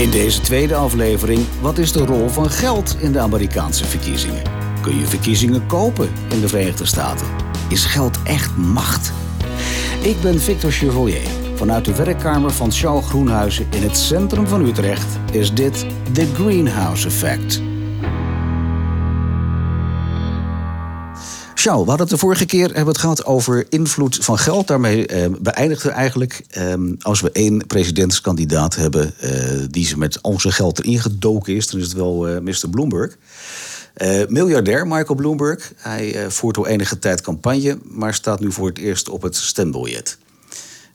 In deze tweede aflevering, wat is de rol van geld in de Amerikaanse verkiezingen? Kun je verkiezingen kopen in de Verenigde Staten? Is geld echt macht? Ik ben Victor Chevalier. Vanuit de werkkamer van Charles Groenhuizen in het centrum van Utrecht is dit The Greenhouse Effect. Charles, we hadden het de vorige keer hebben we het gehad over invloed van geld. Daarmee eh, beëindigden we eigenlijk eh, als we één presidentskandidaat hebben eh, die ze met al zijn geld erin gedoken is, dan is het wel eh, Mr. Bloomberg. Eh, miljardair Michael Bloomberg. Hij eh, voert al enige tijd campagne, maar staat nu voor het eerst op het stembiljet.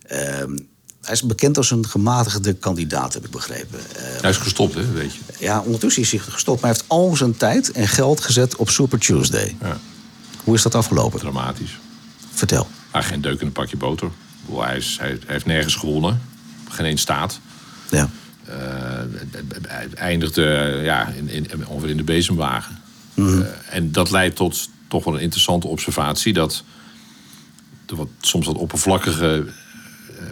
Ehm, hij is bekend als een gematigde kandidaat, heb ik begrepen. Ehm, Hij is gestopt, hè, weet je. ja, ondertussen is hij gestopt, maar hij heeft al zijn tijd en geld gezet op Super Tuesday. Ja, Hoe is dat afgelopen? dramatisch. Vertel. Maar geen deuk in een pakje boter. Hij, is, hij, hij heeft nergens gewonnen. Geen één staat. Ja. Eh, hij eindigde eh, ja, in, in, ongeveer in de bezemwagen. Mhm. Eh, en dat leidt tot toch wel een interessante observatie... dat de wat, soms wat oppervlakkige eh,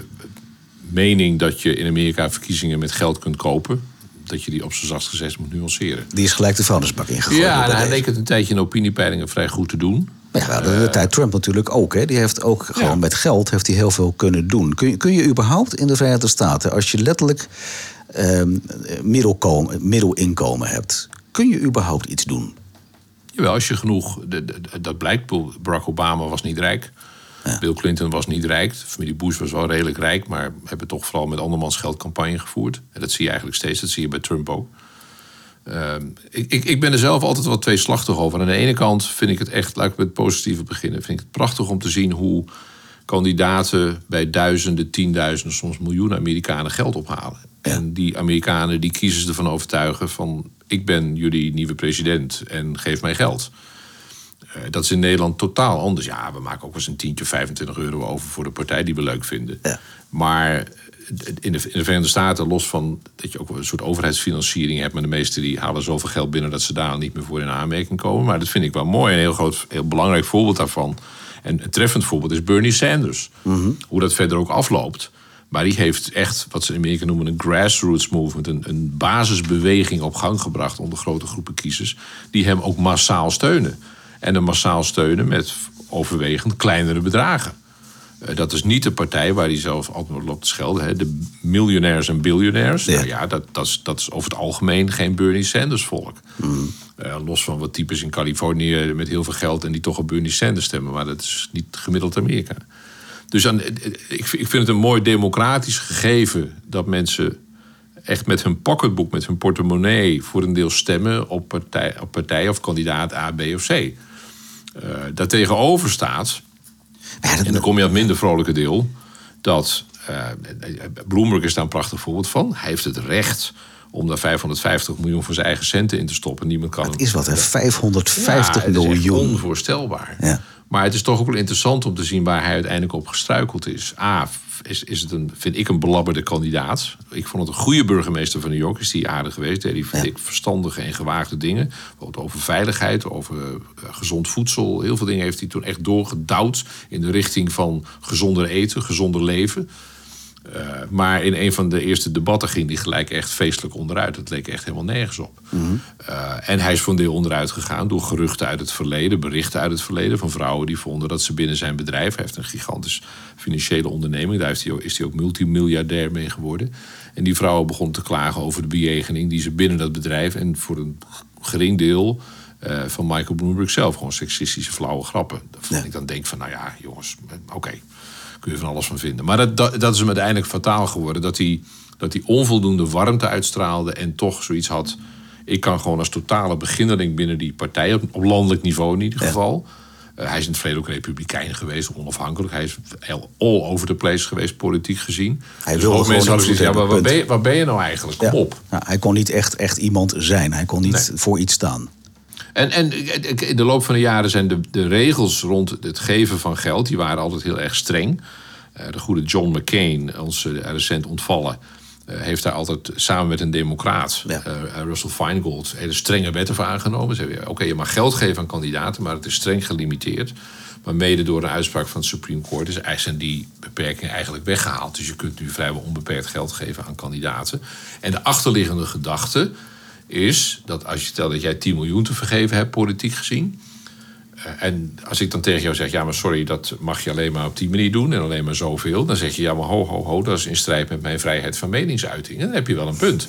mening... dat je in Amerika verkiezingen met geld kunt kopen... dat je die op zijn zachtst gezegd moet nuanceren. Die is gelijk de vuilnisbak ingegooid. Ja, nou, hij deze. leek het een tijdje in opiniepeilingen vrij goed te doen. Maar ja, de, de tijd Trump natuurlijk ook. Hè. Die heeft ook gewoon Ja. met geld heeft hij heel veel kunnen doen. Kun je, kun je überhaupt in de Verenigde Staten, als je letterlijk ehm, middelkomen, middelinkomen hebt, kun je überhaupt iets doen? Jawel, als je genoeg. de- dat blijkt. Barack Obama was niet rijk. Bill Clinton was niet rijk. De familie Bush was wel redelijk rijk. Maar hebben toch vooral met andermans geld campagne gevoerd. En dat zie je eigenlijk steeds. Dat zie je bij Trump ook. Ehm, ik, ik, ik ben er zelf altijd wat tweeslachtig over. Aan de ene kant vind ik het echt, laat ik met het positieve beginnen. Vind ik het prachtig om te zien hoe kandidaten bij duizenden, tienduizenden, soms miljoenen Amerikanen geld ophalen. En die Amerikanen die kiezen ze ervan overtuigen van ik ben jullie nieuwe president en geef mij geld. Eh, dat is in Nederland totaal anders. Ja, we maken ook wel eens een tientje, 25 euro over voor de partij die we leuk vinden. Ja. Maar in de, in de Verenigde Staten, los van dat je ook een soort overheidsfinanciering hebt, maar de meesten die halen zoveel geld binnen dat ze daar niet meer voor in aanmerking komen. Maar dat vind ik wel mooi. Een heel groot, heel belangrijk voorbeeld daarvan. En een treffend voorbeeld is Bernie Sanders. Hoe dat verder ook afloopt. Maar die heeft echt wat ze in Amerika noemen een grassroots movement, een, een basisbeweging op gang gebracht onder grote groepen kiezers, die hem ook massaal steunen. En hem massaal steunen met overwegend kleinere bedragen. Eh, dat is niet de partij waar hij zelf altijd op loopt te schelden. Hè. De miljonairs en biljonairs. Ja. Nou ja, dat, dat, is, dat is over het algemeen geen Bernie Sanders volk. Eh, los van wat types in Californië met heel veel geld... en die toch op Bernie Sanders stemmen. Maar dat is niet gemiddeld Amerika. Dus aan, ik, ik vind het een mooi democratisch gegeven... dat mensen echt met hun pocketboek, met hun portemonnee... voor een deel stemmen op partij, op partij of kandidaat A, B of C. Eh daartegenover staat... Ja, dat- En dan kom je aan het minder vrolijke deel. Dat eh Bloomberg is daar een prachtig voorbeeld van. Hij heeft het recht om daar 550 miljoen van zijn eigen centen in te stoppen. Niemand kan het hem- is wat, hè? Ja, 550 het is echt miljoen. onvoorstelbaar. Ja. Maar het is toch ook wel interessant om te zien waar hij uiteindelijk op gestruikeld is. A, is, is het een, vind ik een belabberde kandidaat. Ik vond het een goede burgemeester van New York. Is die aardig geweest. Deed die, vind ik, verstandige en gewaagde dingen. Bijvoorbeeld over veiligheid, over eh, gezond voedsel. Heel veel dingen heeft hij toen echt doorgedouwd... in de richting van gezonder eten, gezonder leven... Eh, maar in een van de eerste debatten ging die gelijk echt feestelijk onderuit. Dat leek echt helemaal nergens op. Eh, en hij is voor een deel onderuit gegaan door geruchten uit het verleden, berichten uit het verleden van vrouwen die vonden dat ze binnen zijn bedrijf. Hij heeft een gigantisch financiële onderneming. Daar is hij ook, is hij ook multimiljardair mee geworden. En die vrouwen begonnen te klagen over de bejegening die ze binnen dat bedrijf en voor een gering deel. eh, van Michael Bloomberg zelf. Gewoon seksistische, flauwe grappen. Waarvan Ja. ik dan denk van, nou ja, jongens, oké kun je van alles van vinden. Maar dat, dat, dat is hem uiteindelijk fataal geworden. Dat hij, dat hij onvoldoende warmte uitstraalde en toch zoiets had... ik kan gewoon als totale beginneling binnen die partij... op, op landelijk niveau in ieder geval... Eh, hij is in het verleden ook republikein geweest, onafhankelijk. Hij is all over the place geweest, politiek gezien. Hij dus wilde ook mensen hadden zoiets ja, waar, hebben, ben je, waar ben je nou eigenlijk? Kom Ja. op. Hij kon niet echt, echt iemand zijn. Hij kon niet Nee. voor iets staan. En, en in de loop van de jaren zijn de, de regels rond het geven van geld... die waren altijd heel erg streng. Eh, de goede John McCain, ons eh, recent ontvallen... eh, heeft daar altijd samen met een democraat, Ja. Russell Feingold... hele strenge wetten voor aangenomen. Ze hebben, Oké, je mag geld geven aan kandidaten... maar het is streng gelimiteerd. Maar mede door een uitspraak van het Supreme Court is, zijn die beperkingen eigenlijk weggehaald. Dus je kunt nu vrijwel onbeperkt geld geven aan kandidaten. En de achterliggende gedachte is dat als je stelt dat jij 10 miljoen te vergeven hebt, politiek gezien. eh, En als ik dan tegen jou zeg, ja, maar sorry, dat mag je alleen maar op die manier doen en alleen maar zoveel. Dan zeg je, ja, maar ho, ho, ho, dat is in strijd met mijn vrijheid van meningsuiting. En dan heb je wel een punt.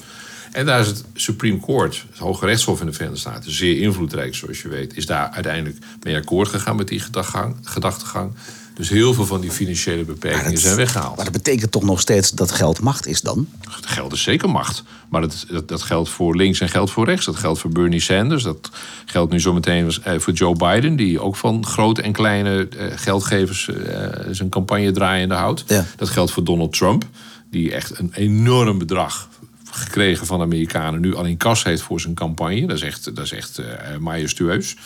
En daar is het Supreme Court, het Hoge Rechtshof in de Verenigde Staten, zeer invloedrijk, zoals je weet, is daar uiteindelijk mee akkoord gegaan met die gedachtegang. Dus heel veel van die financiële beperkingen dat- zijn weggehaald. Maar dat betekent toch nog steeds dat geld macht is dan? Geld is zeker macht. Maar dat, dat, dat geldt voor links en geldt voor rechts. Dat geldt voor Bernie Sanders. Dat geldt nu zometeen eh, voor Joe Biden, die ook van grote en kleine eh, geldgevers eh, zijn campagne draaiende houdt. Ja. Dat geldt voor Donald Trump, die echt een enorm bedrag gekregen van de Amerikanen nu al in kas heeft voor zijn campagne. Dat is echt, dat is echt majestueus.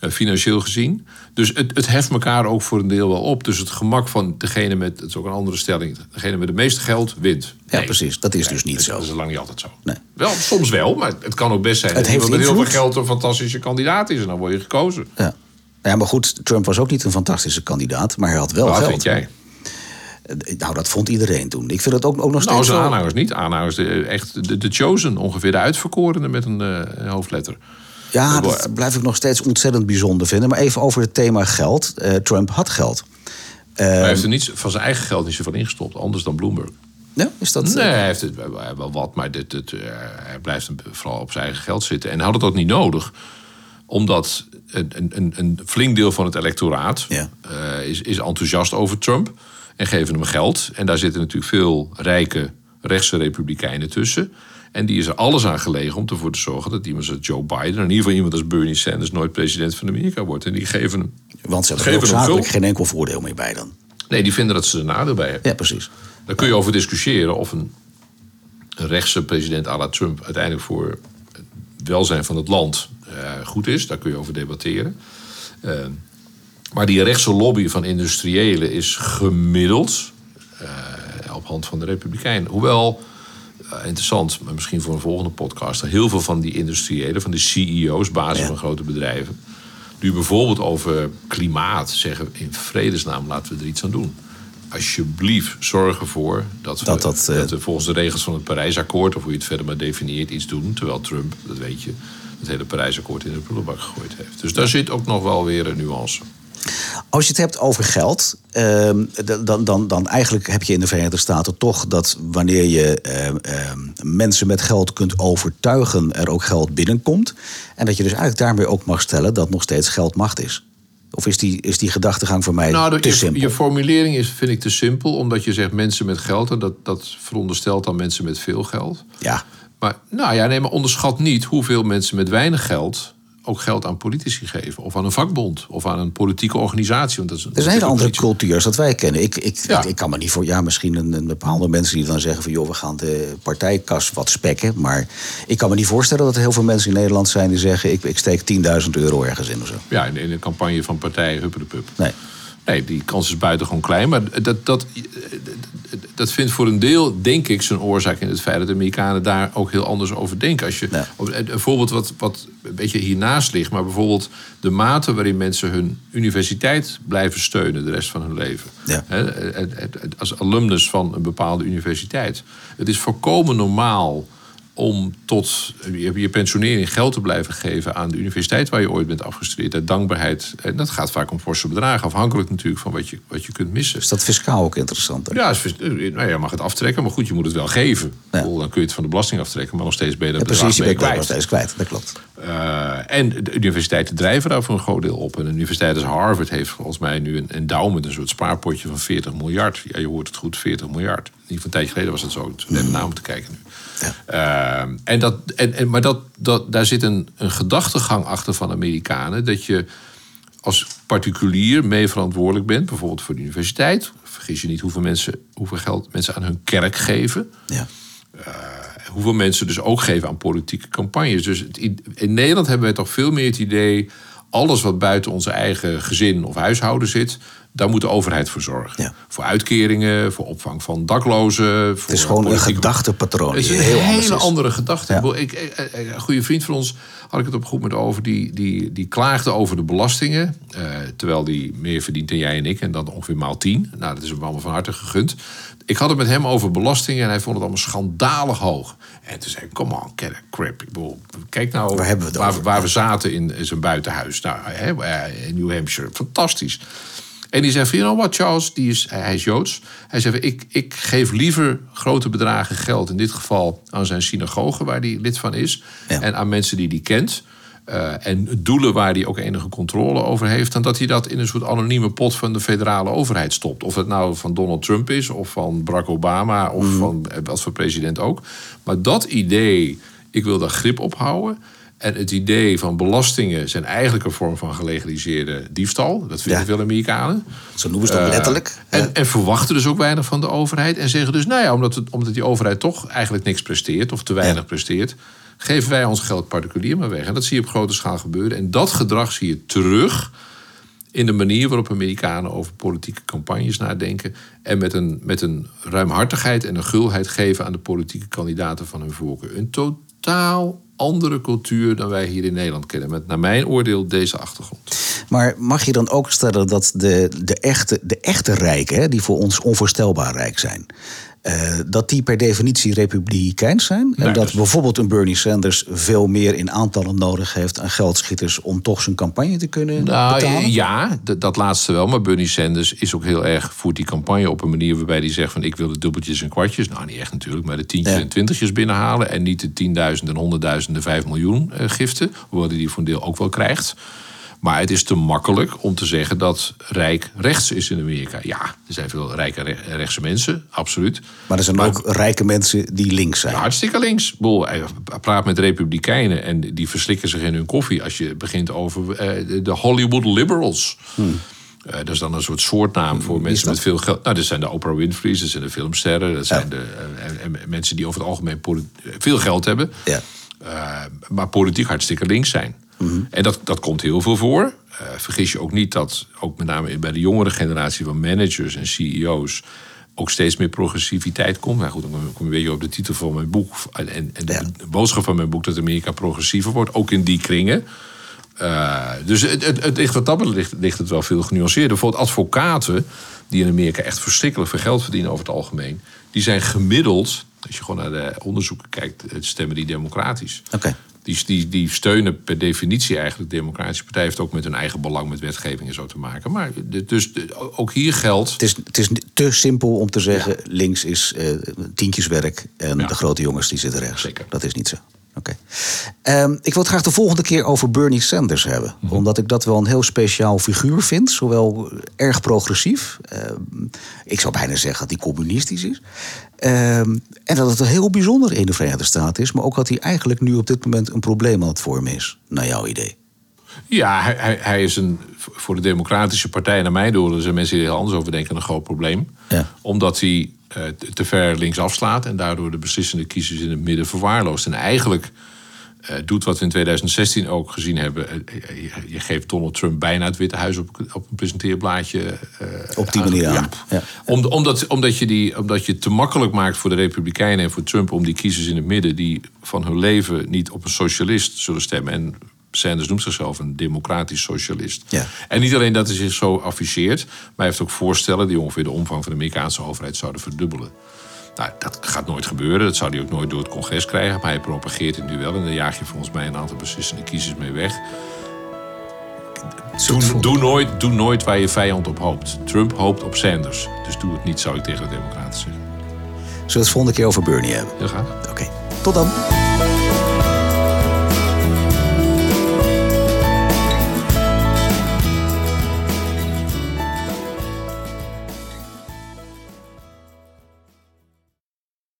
Eh, financieel gezien. Dus het, het heft elkaar ook voor een deel wel op. Dus het gemak van degene met, het is ook een andere stelling, degene met het meeste geld wint. Ja, Nee. precies. Dat is dus niet dat, zo. Dat is lang niet altijd zo. Nee. Wel, soms wel, maar het kan ook best zijn Het dat heeft iemand met heel veel geld een fantastische kandidaat is en dan word je gekozen. Ja. Ja, maar goed, Trump was ook niet een fantastische kandidaat, maar hij had wel Wat geld. vind jij? Nou, dat vond iedereen toen. Ik vind het ook, ook nog Nou, steeds zijn zo. aanhangers niet. Aanhangers, de, echt de, de chosen, ongeveer de uitverkorene met een eh, hoofdletter. Ja, Dat blijf ik nog steeds ontzettend bijzonder vinden. Maar even over het thema geld. Eh, Trump had geld. Eh, hij heeft er niets, van zijn eigen geld niet zoveel ingestopt, anders dan Bloomberg. ja, is dat... Nee, hij heeft het, wel wat, maar dit, dit, eh, hij blijft vooral op zijn eigen geld zitten. En hij had het ook niet nodig, omdat een, een- een, flink deel van het electoraat Ja. eh, is, is enthousiast over Trump en geven hem geld. En daar zitten natuurlijk veel rijke rechtse republikeinen tussen. En die is er alles aan gelegen om ervoor te zorgen dat iemand als Joe Biden, in ieder geval iemand als Bernie Sanders, nooit president van Amerika wordt. En die geven hem. Want ze hebben er zakelijk geen enkel voordeel meer bij dan. Nee, die vinden dat ze er nadeel bij hebben. Ja, precies. Daar kun je over discussiëren of een, rechtse president à la Trump uiteindelijk voor het welzijn van het land eh, goed is. Daar kun je over debatteren. Eh, maar die rechtse lobby van industriëlen is gemiddeld eh, op hand van de Republikeinen. Hoewel, interessant, maar misschien voor een volgende podcast, heel veel van die industriëlen, van de CEO's, bazen Ja. van grote bedrijven, nu bijvoorbeeld over klimaat zeggen: in vredesnaam laten we er iets aan doen. Alsjeblieft, zorg ervoor dat we, Dat dat, eh, dat we volgens de regels van het Parijsakkoord, of hoe je het verder maar definieert, iets doen. Terwijl Trump, dat weet je, het hele Parijsakkoord in de prullenbak gegooid heeft. Dus daar zit ook nog wel weer een nuance. Als je het hebt over geld, ehm, dan, dan, dan eigenlijk heb je in de Verenigde Staten toch dat wanneer je ehm, ehm, mensen met geld kunt overtuigen, er ook geld binnenkomt. En dat je dus eigenlijk daarmee ook mag stellen dat nog steeds geld macht is. Of is die, is die gedachtegang voor mij Nou, te je, simpel? je formulering is, vind ik te simpel, omdat je zegt mensen met geld. En dat, dat veronderstelt dan mensen met veel geld. Ja, Maar, nou ja, nee, maar onderschat niet hoeveel mensen met weinig geld ook geld aan politici geven. Of aan een vakbond. Of aan een politieke organisatie. Want dat is, een hele andere cultuur als dat wij kennen. Ik, ik, Ja. ik, ik kan me niet voor. Ja, misschien een, een bepaalde mensen die dan zeggen van joh, we gaan de partijkas wat spekken. Maar ik kan me niet voorstellen dat er heel veel mensen in Nederland zijn die zeggen ik, ik steek 10.000 euro ergens in of zo. Ja, in, in de campagne van partijen Huppen de Pup. Nee. Nee, die kans is buitengewoon klein. Maar dat, dat, dat vindt voor een deel, denk ik, zijn oorzaak in het feit dat de Amerikanen daar ook heel anders over denken. Als je, Ja. Een voorbeeld wat, wat een beetje hiernaast ligt, maar bijvoorbeeld de mate waarin mensen hun universiteit blijven steunen de rest van hun leven. Ja. Als alumnus van een bepaalde universiteit. Het is volkomen normaal om tot je, pensionering geld te blijven geven aan de universiteit waar je ooit bent afgestudeerd. Uit dankbaarheid. En dat gaat vaak om forse bedragen, afhankelijk natuurlijk van wat je, wat je kunt missen. Is dat fiscaal ook interessant? hè? Ja, is vers- nou je mag het aftrekken, maar goed, je moet het wel geven. Dan kun je het van de belasting aftrekken, maar nog steeds ben je dat Ja, precies, je ben je bent nog kwijt. steeds kwijt. Dat klopt. Eh, en de universiteiten drijven daar voor een groot deel op. En een universiteit als Harvard heeft volgens mij nu een endowment, een soort spaarpotje van 40 miljard. Ja, je hoort het goed, 40 miljard. In ieder geval een tijdje geleden was het zo. Het is net een naam te kijken nu. Eh, en dat, en, en, maar dat, dat, daar zit een, een gedachtegang achter van Amerikanen. Dat je als particulier mee verantwoordelijk bent, bijvoorbeeld voor de universiteit. Vergis je niet hoeveel, mensen, hoeveel geld mensen aan hun kerk geven. Ja. Hoeveel mensen dus ook geven aan politieke campagnes. Dus het, in Nederland hebben wij toch veel meer het idee. Alles wat buiten onze eigen gezin of huishouden zit, daar moet de overheid voor zorgen. Ja. Voor uitkeringen, voor opvang van daklozen. Voor Het is gewoon een gedachtepatroon het is een heel hele andere gedachte. Ja. Ik een goede vriend van ons had ik het op een goed moment over. Die, die, die klaagde over de belastingen. eh, terwijl die meer verdient dan jij en ik. En dan ongeveer maal tien. Nou, dat is hem allemaal van harte gegund. Ik had het met hem over belastingen. En hij vond het allemaal schandalig hoog. En toen zei ik, come on, get a crap. Ik bedoel, kijk nou Waar hebben we waar, over? waar we zaten in zijn buitenhuis. Nou, hè, eh, in New Hampshire. Fantastisch. En die zei van, you know what, Charles, die is, hij is Joods. Hij zei, ik, ik geef liever grote bedragen geld... in dit geval aan zijn synagoge, waar hij lid van is... Ja. en aan mensen die hij kent... eh, en doelen waar hij ook enige controle over heeft... dan dat hij dat in een soort anonieme pot van de federale overheid stopt. Of het nou van Donald Trump is, of van Barack Obama... of Mhm. van eh, wat voor president ook. Maar dat idee, ik wil daar grip op houden... En het idee van belastingen zijn eigenlijk een vorm van gelegaliseerde diefstal. Dat vinden Ja. veel Amerikanen. Zo noemen ze het ook Eh, letterlijk. En, en verwachten dus ook weinig van de overheid. En zeggen dus, nou ja, omdat, het, omdat die overheid toch eigenlijk niks presteert... of te weinig Ja. presteert... geven wij ons geld particulier maar weg. En dat zie je op grote schaal gebeuren. En dat gedrag zie je terug in de manier waarop Amerikanen over politieke campagnes nadenken. En met een, met een ruimhartigheid en een gulheid geven aan de politieke kandidaten van hun voorkeur. Een totaal andere cultuur dan wij hier in Nederland kennen. Met naar mijn oordeel deze achtergrond. Maar mag je dan ook stellen dat de, de, echte, de echte rijken, hè, die voor ons onvoorstelbaar rijk zijn, eh, dat die per definitie republikeins zijn? en Nee, dat dus- bijvoorbeeld een Bernie Sanders veel meer in aantallen nodig heeft aan geldschieters om toch zijn campagne te kunnen Nou betalen? ja, dat laatste wel. Maar Bernie Sanders is ook heel erg, voert die campagne op een manier waarbij hij zegt van ik wil de dubbeltjes en kwartjes. Nou, niet echt natuurlijk, maar de tientjes Ja. en twintigjes binnenhalen. En niet de tienduizenden en honderdduizenden, vijf miljoen eh, giften. Hoewel hij die voor een deel ook wel krijgt. Maar het is te makkelijk om te zeggen dat rijk rechts is in Amerika. Ja, er zijn veel rijke re- rechtse mensen, absoluut. Maar er zijn ook rijke mensen die links zijn. Ja, hartstikke links. Boel, hij praat met republikeinen en die verslikken zich in hun koffie als je begint over eh, de- Hollywood liberals. Eh, dat is dan een soort soortnaam voor mensen met veel geld. Nou, dat zijn de Oprah Winfrey's, dat zijn de filmsterren, dat zijn de eh, en- en mensen die over het algemeen veel geld hebben. Ja. Eh, maar politiek hartstikke links zijn. En dat, dat komt heel veel voor. Eh, vergis je ook niet dat, ook met name bij de jongere generatie van managers en CEO's, ook steeds meer progressiviteit komt. Nou goed, dan kom je een beetje op de titel van mijn boek. En, en de Ja. boodschap van mijn boek dat Amerika progressiever wordt, ook in die kringen. Eh, dus het, het, het ligt, wat dat ligt, ligt het wel veel genuanceerder. Bijvoorbeeld advocaten, die in Amerika echt verschrikkelijk veel geld verdienen over het algemeen, die zijn gemiddeld, als je gewoon naar de onderzoeken kijkt, eh, stemmen die democratisch. Oké. Die, die, die steunen per definitie eigenlijk de Democratische Partij. Heeft ook met hun eigen belang met wetgeving en zo te maken. Maar de- dus de- ook hier geldt. Het is, het is te simpel om te zeggen links is eh, tientjeswerk en Ja. de grote jongens die zitten rechts. Zeker. Dat is niet zo. Oké. Ehm, ik wil het graag de volgende keer over Bernie Sanders hebben. Mhm. Omdat ik dat wel een heel speciaal figuur vind. Zowel erg progressief. ehm, ik zou bijna zeggen dat hij communistisch is. Ehm, en dat het heel bijzonder in de Verenigde Staten is. Maar ook dat hij eigenlijk nu op dit moment een probleem aan het vormen is. Naar jouw idee. Ja, hij, hij, hij is een, voor de Democratische Partij, naar mijn doelen, zijn mensen die er heel anders over denken, een groot probleem. Ja. Omdat hij te- te ver links afslaat en daardoor de beslissende kiezers in het midden verwaarloost. En eigenlijk eh, doet wat we in 2016 ook gezien hebben. eh, je, geeft Donald Trump bijna het Witte Huis op, op een presenteerblaadje. eh, Op die manier aan. Ja. Ja. Om, omdat, omdat, je die, omdat je het te makkelijk maakt voor de Republikeinen en voor Trump om die kiezers in het midden die van hun leven niet op een socialist zullen stemmen. En Sanders noemt zichzelf een democratisch socialist. Ja. En niet alleen dat hij zich zo afficheert, maar hij heeft ook voorstellen die ongeveer de omvang van de Amerikaanse overheid zouden verdubbelen. Nou, dat gaat nooit gebeuren. Dat zou hij ook nooit door het congres krijgen. Maar hij propageert het nu wel. En daar jaag je volgens mij een aantal beslissende kiezers mee weg. Doe, doe, nooit, doe nooit waar je vijand op hoopt. Trump hoopt op Sanders. Dus doe het niet, zou ik tegen de Democraten zeggen. Zullen we het volgende keer over Bernie hebben? Heel graag. Oké, tot dan.